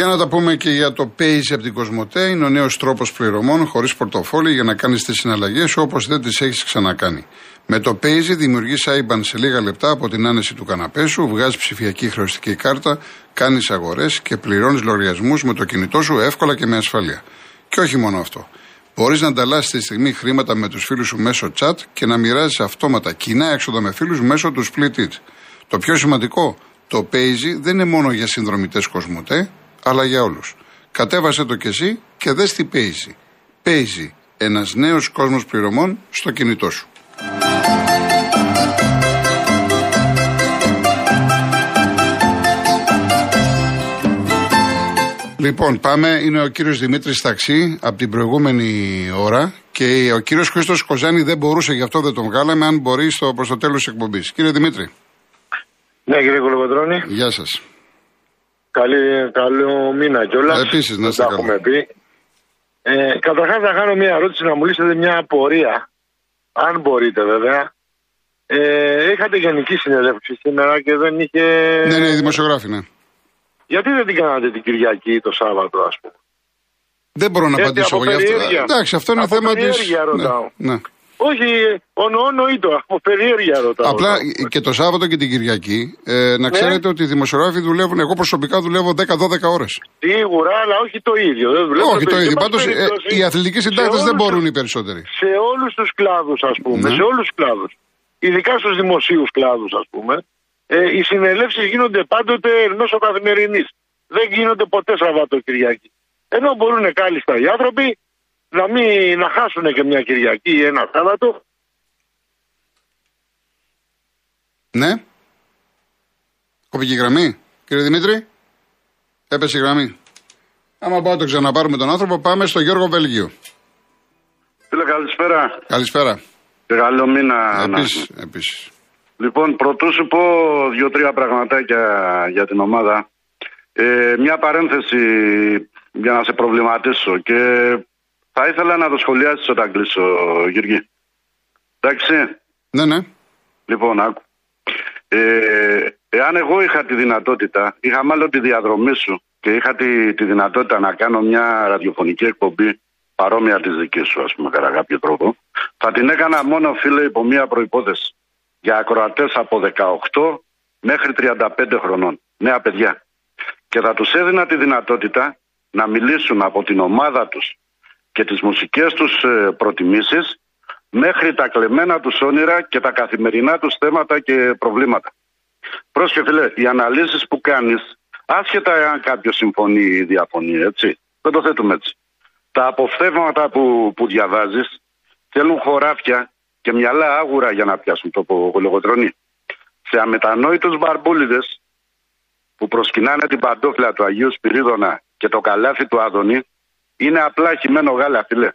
Για να τα πούμε και για το Pace από την Κοσμοτέ. Είναι ο νέος τρόπος πληρωμών χωρίς πορτοφόλι για να κάνεις τις συναλλαγές όπως δεν τις έχεις ξανακάνει. Με το Pace δημιουργείς IBAN σε λίγα λεπτά από την άνεση του καναπέ σου, βγάζεις ψηφιακή χρεωστική κάρτα, κάνεις αγορές και πληρώνεις λογαριασμούς με το κινητό σου εύκολα και με ασφάλεια. Και όχι μόνο αυτό. Μπορείς να ανταλλάσσεις τη στιγμή χρήματα με τους φίλους σου μέσω chat και να μοιράζεις αυτόματα κοινά έξοδα με φίλους μέσω του Split It. Το πιο σημαντικό, το Paisy δεν είναι μόνο για συνδρομητές Κοσμοτέ, αλλά για όλους. Κατέβασε το κι εσύ και δες τι Paisy. Paisy, ένας νέος κόσμος πληρωμών στο κινητό σου. Λοιπόν, πάμε. Είναι ο κύριος Δημήτρης Ταξί από την προηγούμενη ώρα και ο κύριος Χρήστος Κοζάνη δεν μπορούσε, γι' αυτό δεν τον βγάλαμε, αν μπορεί στο, προς το τέλος της εκπομπής. Κύριε Δημήτρη. Ναι, κύριε Κολοκοτρώνη. Γεια σας. Καλή, καλό μήνα κιόλας. Επίσης, να είστε Τα καλά. έχουμε πει. Ε, Καταρχάς, θα κάνω μια ερώτηση να μου λύσετε μια απορία. Αν μπορείτε, βέβαια. Ε, είχατε γενική συνελεύξη σήμερα και δεν είχε. Ναι, ναι, δημοσιογράφοι, ναι. Γιατί δεν την κάνατε την Κυριακή το Σάββατο, ας πούμε; Δεν μπορώ να Έτσι, απαντήσω από εγώ γι' αυτό. περιέργεια. Εντάξει, αυτό είναι Από θέμα τη. περιέργεια ρωτάω. Ναι, ναι. Όχι, ονονοήτο, από περιέργεια ρωτάω. Απλά ας πούμε. και το Σάββατο και την Κυριακή ε, Ναι. να ξέρετε ότι οι δημοσιογράφοι δουλεύουν. Εγώ προσωπικά δουλεύω 10-12 ώρες. Σίγουρα, αλλά όχι το ίδιο. Δεν δουλεύω Όχι το ίδιο. ίδιο. Εν Πάντω πάση περιπτώσει, οι αθλητικοί σε συντάκτες δεν όλους μπορούν τους- οι περισσότεροι. σε όλους τους κλάδους, ας πούμε, Ναι. σε όλους τους κλάδους. Ειδικά στους δημοσίους κλάδους, ας πούμε, ε, οι συνελεύσεις γίνονται πάντοτε μέσω καθημερινής. Δεν γίνονται ποτέ Σαββατοκυριακή. Ενώ μπορούν κάλλιστα οι άνθρωποι να, μην, να χάσουν και μια Κυριακή ή ένα Σάββατο. Ναι. Κοπική γραμμή, κύριε Δημήτρη. Έπεσε η γραμμή. Άμα πάω το ξαναπάρουμε τον άνθρωπο, πάμε στο Γιώργο Βελγίου. Φίλε, καλησπέρα. Καλησπέρα. Και καλό μήνα. να Επίσης. έχουμε. Επίσης. Λοιπόν, πρωτού σου πω δύο-τρία πραγματάκια για την ομάδα. Ε, μια παρένθεση για να σε προβληματίσω και θα ήθελα να το σχολιάσεις όταν κλείσω, Γιώργη. Εντάξει. Ναι, ναι. Λοιπόν, άκου. Ε, εάν εγώ είχα τη δυνατότητα, είχα μάλλον τη διαδρομή σου και είχα τη, τη δυνατότητα να κάνω μια ραδιοφωνική εκπομπή παρόμοια της δικής σου, ας πούμε, κατά κάποιο τρόπο, θα την έκανα μόνο, φίλε, υπό μια προϋπόθεση. Για ακροατές από 18 μέχρι 35 χρονών. Νέα παιδιά. Και θα τους έδινα τη δυνατότητα να μιλήσουν από την ομάδα τους και τις μουσικές τους ε, προτιμήσεις μέχρι τα κλεμμένα τους όνειρα και τα καθημερινά τους θέματα και προβλήματα. Πρόσχε φίλε, οι αναλύσεις που κάνεις, άσχετα αν κάποιος συμφωνεί ή διαφωνεί, έτσι, δεν το θέτουμε έτσι. Τα αποφθέγματα που, που διαβάζεις θέλουν χωράφια και μυαλά άγουρα για να πιάσουν το λογοτρονή. Σε αμετανόητους μπαρμπούλιδες που προσκυνάνε την παντόφλα του Αγίου Σπυρίδωνα και το καλάθι του Άδωνη, είναι απλά χυμένο γάλα, φίλε.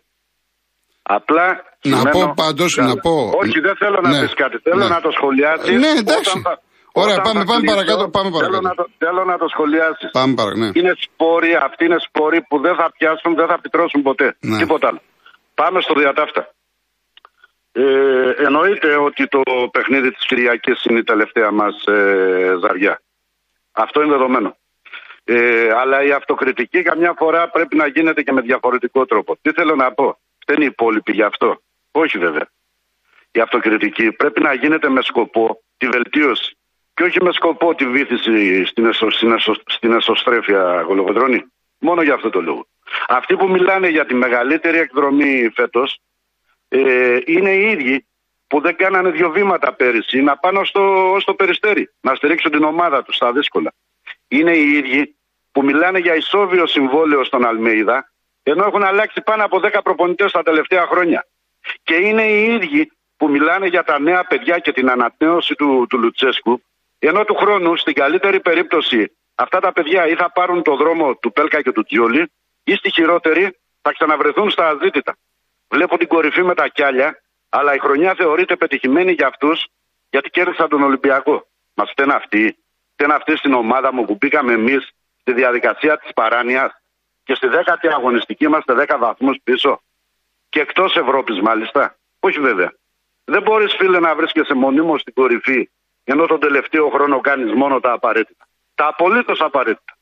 Απλά Να χυμένο πω πάντως, γάλα. να πω- Όχι, δεν θέλω να Ναι, πεις κάτι. Θέλω ναι. να το σχολιάσεις. Ναι, εντάξει. όταν θα- Ωραία, όταν πάμε- θα πάμε κλείσω, παρακάτω, πάμε Θέλω παρακάτω. να το, θέλω να το σχολιάσεις. Πάμε παρα, ναι. Είναι σπόροι, αυτοί είναι σπόροι που δεν θα πιάσουν, δεν θα πιτρώσουν ποτέ. Ναι. Τίποτα άλλο. Πάμε στο διατάφτα. Ε, εννοείται ότι το παιχνίδι της Κυριακής είναι η τελευταία μας ε, ζαριά. Αυτό είναι δεδομένο. Ε, αλλά η αυτοκριτική καμιά φορά πρέπει να γίνεται και με διαφορετικό τρόπο. Τι θέλω να πω; Δεν είναι οι υπόλοιποι γι' αυτό. Όχι βέβαια. Η αυτοκριτική πρέπει να γίνεται με σκοπό τη βελτίωση και όχι με σκοπό τη βήθηση στην, εσω, στην, εσω, στην εσωστρέφεια γολογοδρόνη. Μόνο για αυτό το λόγο. Αυτοί που μιλάνε για τη μεγαλύτερη εκδρομή φέτος ε, είναι οι ίδιοι που δεν κάνανε δύο βήματα πέρυσι να πάνε στο, στο περιστέρι, να στηρίξουν την ομάδα τους στα δύσκολα. Είναι οι ίδιοι που μιλάνε για ισόβιο συμβόλαιο στον Αλμέιδα, ενώ έχουν αλλάξει πάνω από 10 προπονητές τα τελευταία χρόνια. Και είναι οι ίδιοι που μιλάνε για τα νέα παιδιά και την ανανέωση του, του Λουτσέσκου, ενώ του χρόνου στην καλύτερη περίπτωση αυτά τα παιδιά ή θα πάρουν το δρόμο του Πέλκα και του Τζιόλι, ή στη χειρότερη θα ξαναβρεθούν στα αζήτητα. Βλέπω την κορυφή με τα κιάλια, αλλά η χρονιά θεωρείται πετυχημένη για αυτούς γιατί κέρδισαν τον Ολυμπιακό. Μα φταίνε αυτοί. Φταίνε αυτοί στην ομάδα μου που μπήκαμε εμείς στη διαδικασία της παράνοιας και στη δέκατη αγωνιστική είμαστε 10 βαθμούς πίσω. Και εκτός Ευρώπης μάλιστα. Όχι βέβαια. Δεν μπορείς φίλε να βρίσκεσαι μονίμως στην κορυφή ενώ τον τελευταίο χρόνο κάνεις μόνο τα απαραίτητα. Τα απολύτως απαραίτητα.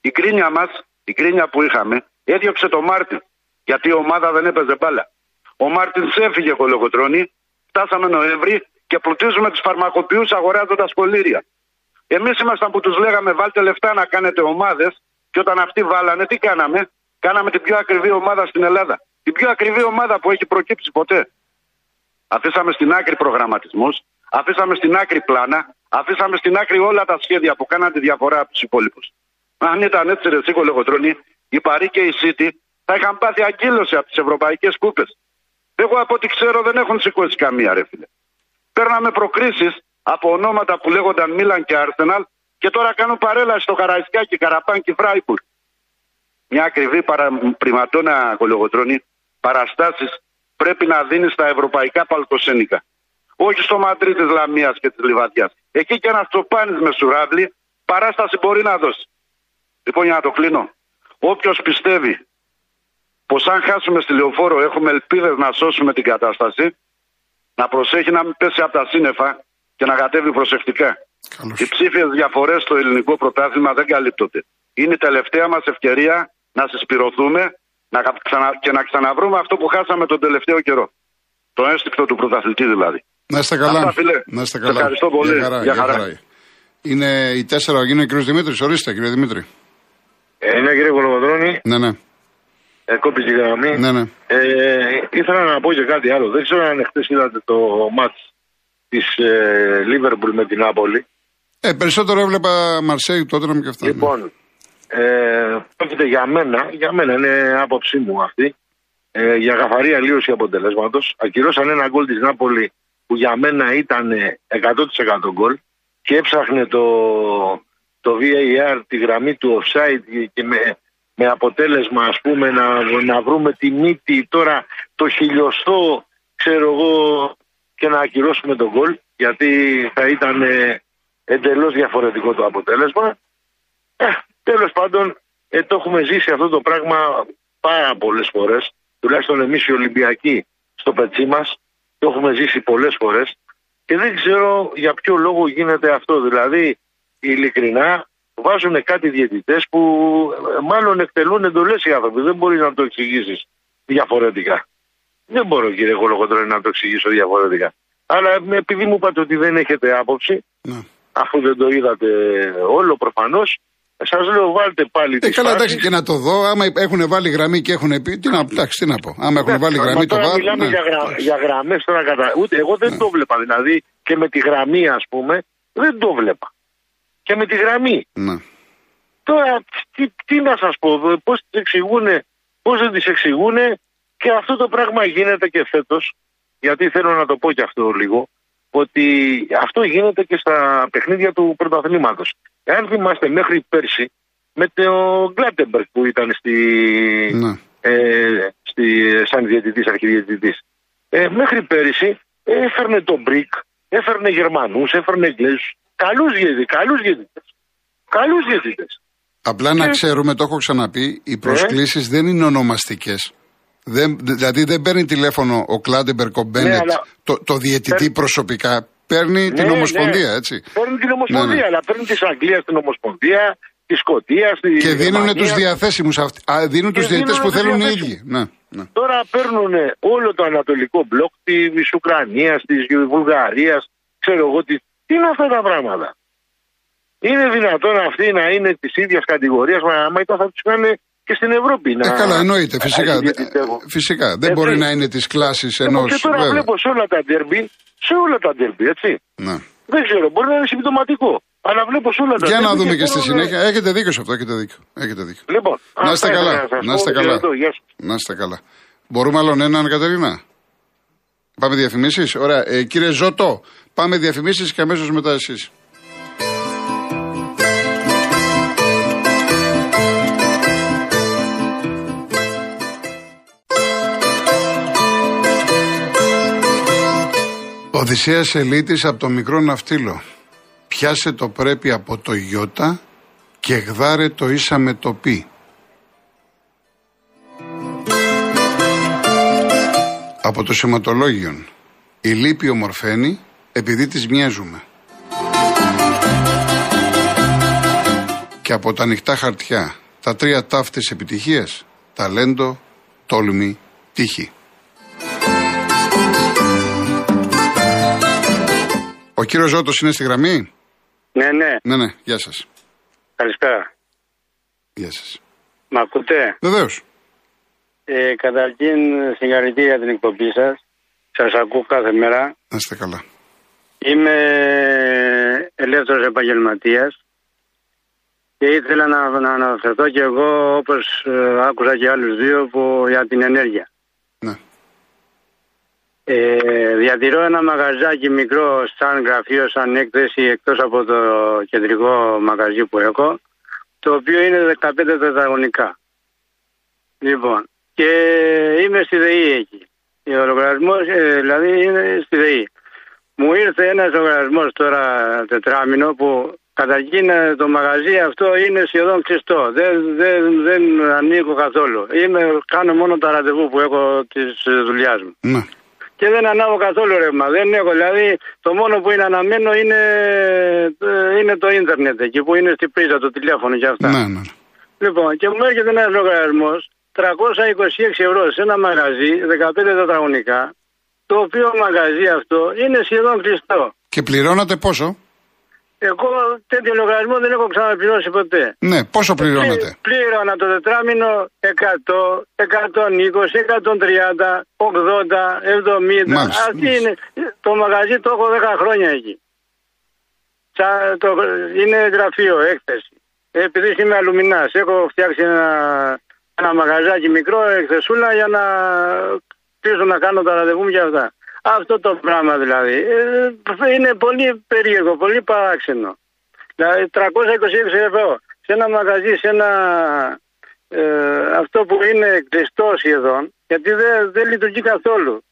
Η γκρίνια μας, η γκρίνια που είχαμε, έδιωξε το Μαρτίνς. Γιατί η ομάδα δεν έπαιζε μπάλα. Ο Μαρτίνς έφυγε Κολοκοτρώνη, φτάσαμε Νοέμβρη και πλουτίζουμε τους φαρμακοποιούς αγοράζοντας κολλύρια. Εμείς ήμασταν που τους λέγαμε βάλτε λεφτά να κάνετε ομάδες και όταν αυτοί βάλανε, τι κάναμε; Κάναμε την πιο ακριβή ομάδα στην Ελλάδα. Την πιο ακριβή ομάδα που έχει προκύψει ποτέ. Αφήσαμε στην άκρη προγραμματισμούς, αφήσαμε στην άκρη πλάνα, αφήσαμε στην άκρη όλα τα σχέδια που κάναν τη διαφορά από τους υπόλοιπους. Αν ήταν έτσι, ρε Σίκο Λεγοτρόνη, η Παρή και η City θα είχαν πάθει αγκύλωση από τις ευρωπαϊκές κούπες. Εγώ από ό,τι ξέρω δεν έχουν σηκώσει καμία, ρε φίλε. Παίρναμε προκρίσεις από ονόματα που λέγονταν Μίλαν και Άρσεναλ και τώρα κάνουν παρέλαση στο Καραϊσκάκι, Καραπάν και Φράιπουρ. Μια ακριβή παρα... πρηματόνα κολογοτρόνη παραστάσεις πρέπει να δίνει στα ευρωπαϊκά παλκοσένικα. Όχι στο Μαντρί της Λαμίας και της Λιβαδιάς. Εκεί και ένας τσοπάνι με σουράβλι παράσταση μπορεί να δώσει. Λοιπόν, για να το κλείνω. Όποιος πιστεύει πως αν χάσουμε στη λεωφόρο έχουμε ελπίδες να σώσουμε την κατάσταση, να προσέχει να μην πέσει από τα σύννεφα και να κατέβει προσεκτικά. Καλώς. Οι ψήφιες διαφορές στο ελληνικό πρωτάθλημα δεν καλύπτονται. Είναι η τελευταία μας ευκαιρία να συσπηρωθούμε να ξανα... και να ξαναβρούμε αυτό που χάσαμε τον τελευταίο καιρό. Το ένστικτο του πρωταθλητή δηλαδή. Να είστε καλά. Αυτά, φίλε. Να είστε Σε καλά. ευχαριστώ πολύ. Γεια χαρά, Γεια γεια χαρά. χαρά. Είναι η τέσσερα ο κύριος Δημήτρης. Ορίστε, κύριε Δημήτρη. Ε, ναι, κύριε Κολοκοτρώνη, Ναι, ναι. ε, κόπησε η γραμμή. ναι, ναι. Ε, ήθελα να πω και κάτι άλλο. Δεν ξέρω αν χθε είδατε το μάτς της ε, Λίβερπουλ με την Άπολη. Ε, περισσότερο έβλεπα Μαρσέη, τότε και αυτά. ναι. Λοιπόν, ε, πρόκειται για μένα, για μένα είναι άποψή μου αυτή, ε, για καθαρή αλλίωση αποτελέσματος. Ακυρώσαν ένα γκολ της Νάπολη που για μένα ήταν 100% γκολ και έψαχνε το, το VAR τη γραμμή του offside και με, με αποτέλεσμα ας πούμε να, να βρούμε τη μύτη τώρα το χιλιοστό ξέρω εγώ και να ακυρώσουμε τον γκολ γιατί θα ήταν ε, εντελώς διαφορετικό το αποτέλεσμα. Ε, τέλος πάντων, ε, το έχουμε ζήσει αυτό το πράγμα πάρα πολλές φορές, τουλάχιστον εμείς οι Ολυμπιακοί στο πετσί μας, το έχουμε ζήσει πολλές φορές και δεν ξέρω για ποιο λόγο γίνεται αυτό. Δηλαδή, ειλικρινά, βάζουν κάτι διαιτητές που ε, μάλλον εκτελούν εντολές οι άνθρωποι. Δεν μπορεί να το εξηγήσεις διαφορετικά. Δεν μπορώ κύριε Κολοκοτρώνη να το εξηγήσω διαφορετικά. Αλλά ε, επειδή μου είπατε ότι δεν έχετε άποψη, Ναι. αφού δεν το είδατε όλο προφανώς, σας λέω βάλτε πάλι Ε, τις καλά, φάσεις. εντάξει και να το δω. Άμα έχουν βάλει γραμμή και έχουν πει. Τι να, εντάξει, τι να πω. Άμα έχουν βάλει Μα γραμμή, το τώρα βάλω. Μιλάμε ναι. για, γρα, για γραμμές τώρα κατά. Ούτε εγώ δεν το βλέπα. Δηλαδή και με τη γραμμή, ας πούμε, δεν το βλέπα. Και με τη γραμμή. Ναι. Τώρα, τι, τι να σας πω, πώς τι εξηγούν, πώς δεν τις εξηγούν και αυτό το πράγμα γίνεται και φέτος. Γιατί θέλω να το πω και αυτό λίγο. Ότι αυτό γίνεται και στα παιχνίδια του πρωταθλήματος. Εάν θυμάστε μέχρι πέρσι, με το Γκλάτεμπεργκ που ήταν στη, Ναι. ε, στη, σαν διαιτητής, αρχιδιαιτητής. Ε, μέχρι πέρυσι ε, έφερνε τον Μπρικ, έφερνε Γερμανούς, έφερνε Εγγλέζους, καλούς διαιτητές, καλούς διαιτητές. Καλούς διαιτητές. Απλά να Και- ξέρουμε, το έχω ξαναπεί, οι προσκλήσεις δεν είναι ονομαστικές. Δεν, δηλαδή δεν παίρνει τηλέφωνο ο Κλάτενμπεργκ, ο Μπένετ, Ναι, αλλά- το, το διαιτητή Παίρνει- προσωπικά. Παίρνει την Ναι, Ομοσπονδία, ναι. έτσι. Παίρνει την Ομοσπονδία, Ναι, ναι. αλλά παίρνει της Αγγλίας την Ομοσπονδία, της Σκωτίας, της Και δίνουν Γερμανίας. τους διαθέσιμους. Δίνουν τους Και διαιτητές δίνουν που τους θέλουν οι διαθέσιμους. ίδιοι. Ναι, ναι. Τώρα παίρνουν όλο το ανατολικό μπλοκ της Ουκρανίας, της Βουλγαρίας, ξέρω εγώ τι. Τι είναι αυτά τα πράγματα; Είναι δυνατόν αυτοί να είναι της ίδιας κατηγορίας, μα άμα ήταν θα τους κάνουν και στην Ευρώπη. Ε, να- καλά, εννοείται, να φυσικά. διαιτητεύουν. Φυσικά. Δεν Έτσι. μπορεί να είναι της κλάσης ενός. Λοιπόν, και τώρα βλέπω σε όλα τα ντέρμπι, σε όλα τα ντέρμπι, έτσι. Ναι. Δεν ξέρω, μπορεί να είναι συμπτωματικό. Αλλά βλέπω σε όλα τα Για να ντέρμπι δούμε και στη παίρνουν- συνέχεια. Έχετε δίκιο σε αυτό. Έχετε δίκιο. Έχετε δίκιο. Λοιπόν, Να είστε αυτά καλά. ήθελα σας Να πω. είστε καλά. Ευχαριστώ, γεια σας. Να είστε καλά. Μπορούμε άλλον έναν, Κατερίνα; Πάμε διαφημίσεις. Ωραία. Ε, κύριε Ζώτο, πάμε διαφημίσεις και αμέσως μετά εσείς. Οδυσσέας Ελίτης από το μικρό ναυτίλο. Πιάσε το πρέπει από το Ιώτα και γδάρε το ίσα με το πι. Από το σηματολόγιον. Η λύπη ομορφαίνει επειδή της μοιάζουμε. και από τα ανοιχτά χαρτιά τα τρία τάφ της επιτυχίας, ταλέντο, τόλμη, τύχη. Ο κύριος Ζώτος είναι στη γραμμή; Ναι, ναι. Ναι, ναι, γεια σας. Καλησπέρα. Γεια σας. Μ' ακούτε; Βεβαίως. Ε, καταρχήν, συγχαρητήρια για την εκπομπή σας. Σας ακούω κάθε μέρα. Να είστε καλά. Είμαι ελεύθερος επαγγελματίας και ήθελα να, να αναφερθώ και εγώ όπως ε, άκουσα και άλλους δύο που, για την ενέργεια. Ναι. Ε, διατηρώ ένα μαγαζάκι μικρό σαν γραφείο, σαν έκθεση εκτός από το κεντρικό μαγαζί που έχω το οποίο είναι 15 τετραγωνικά. Λοιπόν, και είμαι στη ΔΕΗ εκεί. Ο λογαριασμό ε, δηλαδή είναι στη ΔΕΗ. Μου ήρθε ένας λογαριασμό τώρα τετράμινο που καταρχήν ε, το μαγαζί αυτό είναι σχεδόν κλειστό. Δεν, δεν, δεν ανοίγω καθόλου. Είμαι, κάνω μόνο τα ραντεβού που έχω της δουλειάς μου. Ναι. Και δεν ανάβω καθόλου ρεύμα. Δεν έχω, δηλαδή το μόνο που είναι αναμένο είναι, ε, είναι το ίντερνετ εκεί που είναι στην πρίζα, το τηλέφωνο και αυτά. Ναι, ναι. Λοιπόν, και μου έρχεται ένας λογαριασμός 326 ευρώ σε ένα μαγαζί, 15 τετραγωνικά, το οποίο μαγαζί αυτό είναι σχεδόν κλειστό. Και πληρώνατε πόσο; Εγώ τέτοιο λογαριασμό δεν έχω ξαναπληρώσει ποτέ. Ναι, πόσο πληρώνατε; Πλήρωνα το τετράμινο 100, 120, 130, 80, 70. Μάλιστα, Αυτή είναι. Το μαγαζί το έχω 10 χρόνια εκεί. Σα, το, είναι γραφείο, έκθεση. Επειδή είμαι αλουμινάς, έχω φτιάξει ένα, ένα μαγαζάκι μικρό, εκθεσούλα, για να πίσω να κάνω τα ραντεβού μου και αυτά. Αυτό το πράγμα δηλαδή. Ε, είναι πολύ περίεργο, πολύ παράξενο. Δηλαδή 326 ευρώ σε ένα μαγαζί, σε ένα ε, αυτό που είναι κλειστός σχεδόν, γιατί δεν, δεν λειτουργεί καθόλου.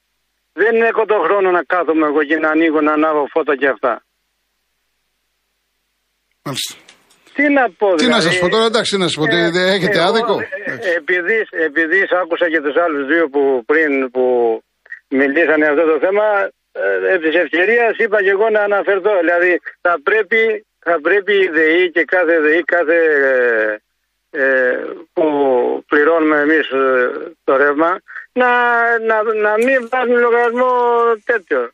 Δεν έχω τον χρόνο να κάθομαι εγώ και να ανοίγω, να ανάβω φώτα και αυτά. Μάλιστα. Τι να πω, Τι δηλαδή, να σας πω τώρα, εντάξει, να σας πω, ε, δεν έχετε εγώ, άδικο. ε, Επειδή, επειδή άκουσα και τους άλλους δύο που πριν που μιλήσανε αυτό το θέμα, ε, επί της ευκαιρίας είπα και εγώ να αναφερθώ. Δηλαδή θα πρέπει, θα πρέπει η ΔΕΗ και κάθε ΔΕΗ, κάθε ε, ε, που πληρώνουμε εμείς ε, το ρεύμα, να, να, να μην βάζουν λογαριασμό τέτοιο.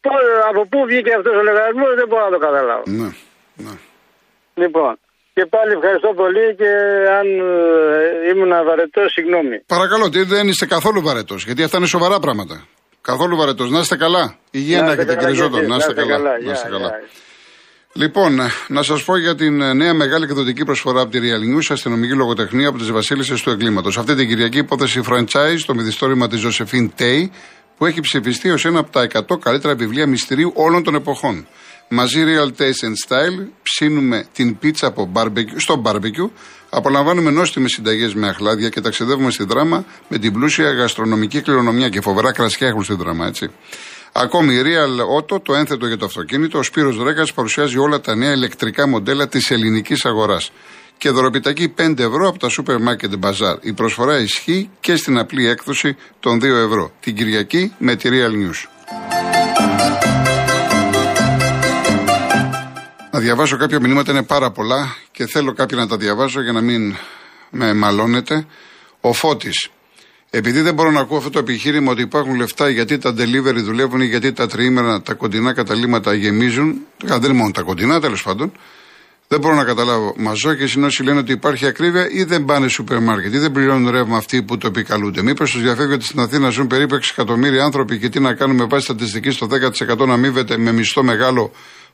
Πώς, από πού βγήκε αυτός ο λογαριασμός δεν μπορώ να το καταλάβω. Ναι, ναι. Λοιπόν, και πάλι ευχαριστώ πολύ και αν ε, ήμουν βαρετός, συγγνώμη. Παρακαλώ, τι δεν είστε καθόλου βαρετός, γιατί αυτά είναι σοβαρά πράγματα. Καθόλου βαρετός. Να είστε καλά. Υγεία να έχετε, κύριε Ζώτο. Να είστε καλά. Να είστε καλά. Λοιπόν, να σας πω για την ε, νέα μεγάλη εκδοτική προσφορά από τη Real News, αστυνομική λογοτεχνία από τις Βασίλισσε του Εγκλήματος. Αυτή την Κυριακή υπόθεση franchise, το μυθιστόρημα της Ζωσεφίν Τέι, που έχει ψηφιστεί ως ένα από τα 100 καλύτερα βιβλία μυστηρίου όλων των εποχών. Μαζί Real Taste and Style ψήνουμε την πίτσα από barbecue, στο barbecue, απολαμβάνουμε νόστιμες συνταγές με αχλάδια και ταξιδεύουμε στη δράμα με την πλούσια γαστρονομική κληρονομιά και φοβερά κρασιά έχουν στη δράμα, έτσι. Ακόμη Real Auto, το ένθετο για το αυτοκίνητο, ο Σπύρος Δρέκας παρουσιάζει όλα τα νέα ηλεκτρικά μοντέλα της ελληνικής αγοράς. Και δωροπιτακή 5 ευρώ από τα σούπερ μάρκετ Bazaar. Η προσφορά ισχύει και στην απλή έκδοση των 2 ευρώ. Την Κυριακή με τη Real News. Να διαβάσω κάποια μηνύματα, είναι πάρα πολλά και θέλω κάποια να τα διαβάσω για να μην με μαλώνετε. Ο Φώτης. Επειδή δεν μπορώ να ακούω αυτό το επιχείρημα ότι υπάρχουν λεφτά γιατί τα delivery δουλεύουν ή γιατί τα τριήμερα, τα κοντινά καταλήμματα γεμίζουν, δεν είναι μόνο τα κοντινά τέλος πάντων, δεν μπορώ να καταλάβω. Μαζόκε είναι όσοι λένε ότι υπάρχει ακρίβεια ή δεν πάνε σούπερ μάρκετ ή δεν πληρώνουν ρεύμα αυτοί που το επικαλούνται. Μήπως τους διαφεύγει ότι στην Αθήνα ζουν περίπου 6 εκατομμύρια άνθρωποι και τι να κάνουμε βάσει στατιστικής στο 10% να αμείβεται με μισθό μεγάλο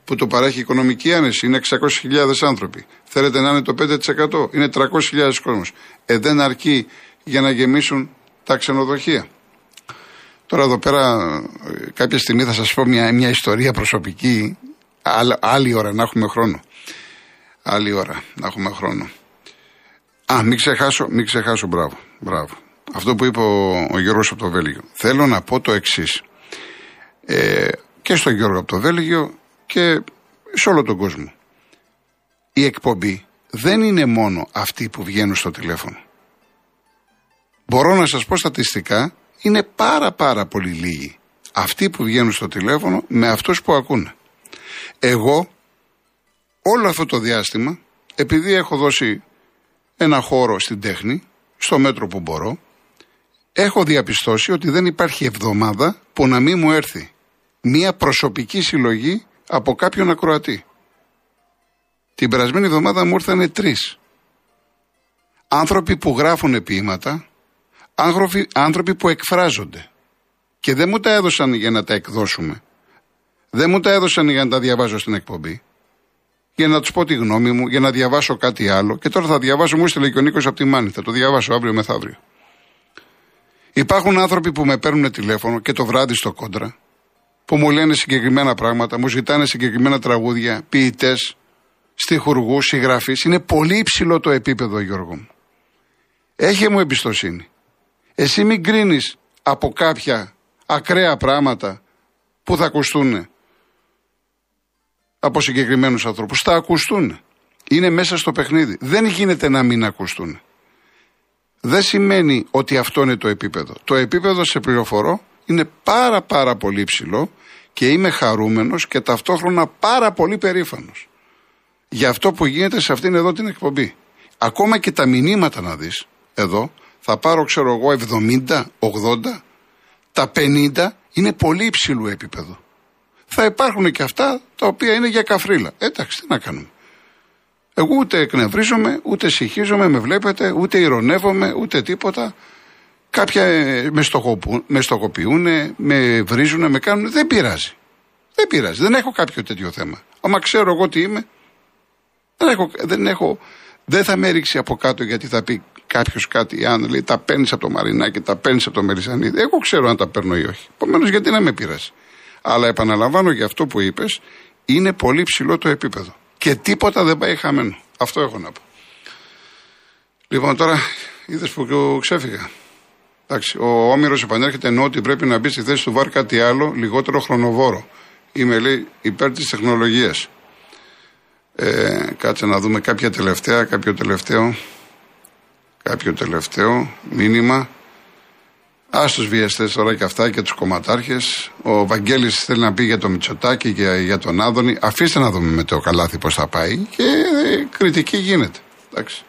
που το παρέχει οικονομική άνεση. Είναι 600.000 άνθρωποι. Θέλετε να είναι το 5%. Είναι 300.000 κόσμος. Ε, δεν αρκεί για να γεμίσουν τα ξενοδοχεία. Τώρα εδώ πέρα κάποια στιγμή θα σας πω μια, μια ιστορία προσωπική άλλη, άλλη ώρα να έχουμε χρόνο. Άλλη ώρα να έχουμε χρόνο. Α, μην ξεχάσω, μην ξεχάσω, μπράβο, μπράβο. Αυτό που είπε ο, ο Γιώργος από το Βέλγιο. Θέλω να πω το εξής. Ε, και στον Γιώργο από το Βέλγιο και σε όλο τον κόσμο. Η εκπομπή δεν είναι μόνο αυτοί που βγαίνουν στο τηλέφωνο. Μπορώ να σας πω στατιστικά, είναι πάρα πάρα πολύ λίγοι αυτοί που βγαίνουν στο τηλέφωνο με αυτούς που ακούνε. Εγώ όλο αυτό το διάστημα επειδή έχω δώσει ένα χώρο στην τέχνη, στο μέτρο που μπορώ, έχω διαπιστώσει ότι δεν υπάρχει εβδομάδα που να μην μου έρθει μία προσωπική συλλογή από κάποιον ακροατή. Την περασμένη εβδομάδα μου ήρθαν τρεις. Άνθρωποι που γράφουν ποίηματα, άνθρωποι, άνθρωποι που εκφράζονται. Και δεν μου τα έδωσαν για να τα εκδώσουμε. Δεν μου τα έδωσαν για να τα διαβάζω στην εκπομπή. Για να τους πω τη γνώμη μου, για να διαβάσω κάτι άλλο. Και τώρα θα διαβάσω, μου στείλε και ο Νίκος από τη Μάνη. Θα το διαβάσω αύριο μεθαύριο. Υπάρχουν άνθρωποι που με παίρνουν τηλέφωνο και το βράδυ στο κόντρα, που μου λένε συγκεκριμένα πράγματα, μου ζητάνε συγκεκριμένα τραγούδια, ποιητές, στιχουργούς, συγγραφείς. Είναι πολύ υψηλό το επίπεδο, Γιώργο μου. Έχε μου εμπιστοσύνη. Εσύ μην κρίνεις από κάποια ακραία πράγματα που θα ακουστούν από συγκεκριμένους ανθρώπους. Θα ακουστούν. Είναι μέσα στο παιχνίδι. Δεν γίνεται να μην ακουστούν. Δεν σημαίνει ότι αυτό είναι το επίπεδο. Το επίπεδο σε πληροφορώ είναι πάρα πάρα πολύ ψηλό και είμαι χαρούμενος και ταυτόχρονα πάρα πολύ περήφανος για αυτό που γίνεται σε αυτήν εδώ την εκπομπή. Ακόμα και τα μηνύματα να δεις εδώ θα πάρω ξέρω εγώ 70, 80, τα 50 είναι πολύ υψηλού επίπεδο. Θα υπάρχουν και αυτά τα οποία είναι για καφρίλα. Εντάξει, τι να κάνουμε. Εγώ ούτε εκνευρίζομαι, ούτε συγχύζομαι, με βλέπετε, ούτε ηρωνεύομαι, ούτε τίποτα. Κάποια ε, με, με στοχοποιούν, με βρίζουν, με κάνουν. Δεν πειράζει. Δεν πειράζει. Δεν έχω κάποιο τέτοιο θέμα. Άμα ξέρω εγώ τι είμαι, δεν έχω, δεν έχω, δεν θα με ρίξει από κάτω γιατί θα πει κάποιος κάτι, αν λέει τα παίρνεις από το Μαρινάκι, τα παίρνεις από το Μερισανίδη. Εγώ ξέρω αν τα παίρνω ή όχι. Επομένως, γιατί να με πειράζει. Αλλά επαναλαμβάνω για αυτό που είπες, είναι πολύ ψηλό το επίπεδο. Και τίποτα δεν πάει χαμένο. Αυτό έχω να πω. Λοιπόν, τώρα είδες που ξέφυγα. Εντάξει, ο Όμηρος επανέρχεται ενώ ότι πρέπει να μπει στη θέση του ΒΑΡ κάτι άλλο, λιγότερο χρονοβόρο. Είμαι λέει υπέρ της τεχνολογίας. Ε, κάτσε να δούμε κάποια τελευταία, κάποιο τελευταίο. Κάποιο τελευταίο μήνυμα. Α τους βιαστές τώρα και αυτά και τους κομματάρχες. Ο Βαγγέλης θέλει να πει για το Μητσοτάκι και για τον Άδωνη. Αφήστε να δούμε με το καλάθι πώς θα πάει. Και ε, κριτική γίνεται. Εντάξει.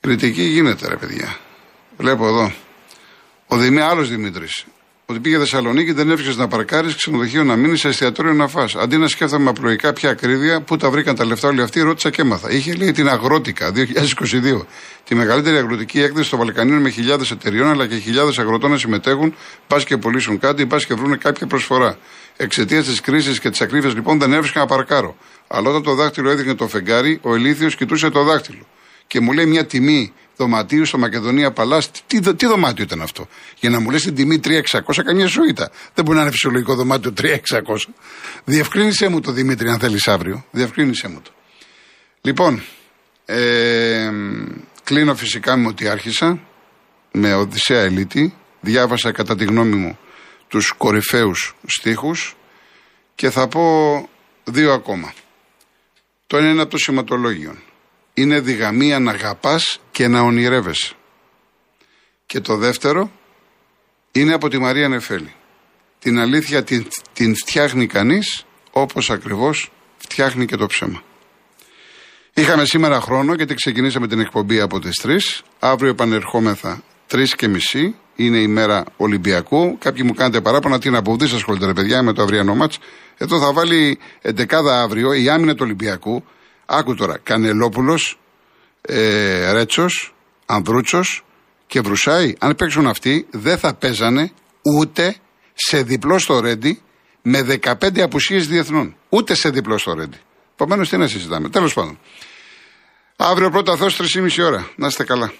Κριτική γίνεται, ρε παιδιά. Βλέπω εδώ. Ο Δημήτρη, άλλος Δημήτρης ότι πήγε Θεσσαλονίκη, δεν έφυγε να παρκάρεις, ξενοδοχείο να μείνεις, σε εστιατόριο να φά. Αντί να σκέφτομαι απλοϊκά ποια ακρίβεια, πού τα βρήκαν τα λεφτά όλοι αυτοί, ρώτησα και έμαθα. Είχε λέει την Αγρότικα 2022. Τη μεγαλύτερη αγροτική έκθεση των Βαλκανίων με χιλιάδες εταιριών αλλά και χιλιάδες αγροτών να συμμετέχουν, πας και πωλήσουν κάτι, πας και βρουν κάποια προσφορά. Εξαιτίας της κρίσης και της ακρίβειας λοιπόν δεν έβρισκα να παρκάρω. Αλλά όταν το δάχτυλο έδειχνε το φεγγάρι, ο ηλίθιος κοιτούσε το δάχτυλο. Και μου λέει μια τιμή δωματίου στο Μακεδονία Παλάς. Τι, τι δωμάτιο ήταν αυτό; Για να μου λες την τιμή 3.600, καμία σουίτα. Δεν μπορεί να είναι φυσιολογικό δωμάτιο 3.600. Διευκρίνησέ μου το Δημήτρη, αν θέλεις αύριο. Διευκρίνησέ μου το. Λοιπόν, ε, κλείνω φυσικά με ότι άρχισα με Οδυσσέα Ελίτη. Διάβασα κατά τη γνώμη μου τους κορυφαίους στίχους και θα πω δύο ακόμα. Το ένα είναι από το σηματολόγιο είναι διγαμία να αγαπάς και να ονειρεύεσαι. Και το δεύτερο είναι από τη Μαρία Νεφέλη. Την αλήθεια την, την φτιάχνει κανείς όπως ακριβώς φτιάχνει και το ψέμα. Είχαμε σήμερα χρόνο γιατί ξεκινήσαμε την εκπομπή από τις 3. Αύριο επανερχόμεθα 3 και μισή. Είναι η μέρα Ολυμπιακού. Κάποιοι μου κάνετε παράπονα τι να πω. Δεν ασχολείται ρε παιδιά με το αυριανό μάτς. Εδώ θα βάλει 11 αύριο η άμυνα του Ολυμπιακού Άκου τώρα, Κανελόπουλος, ε, Ρέτσος, Ανδρούτσος και Βρουσάη, αν παίξουν αυτοί, δεν θα παίζανε ούτε σε διπλό στο Ρέντι με 15 απουσίες διεθνών. Ούτε σε διπλό στο Ρέντι. Επομένως, τι να συζητάμε. Τέλος πάντων. Αύριο πρώτα Θεός 3,5 ώρα. Να είστε καλά.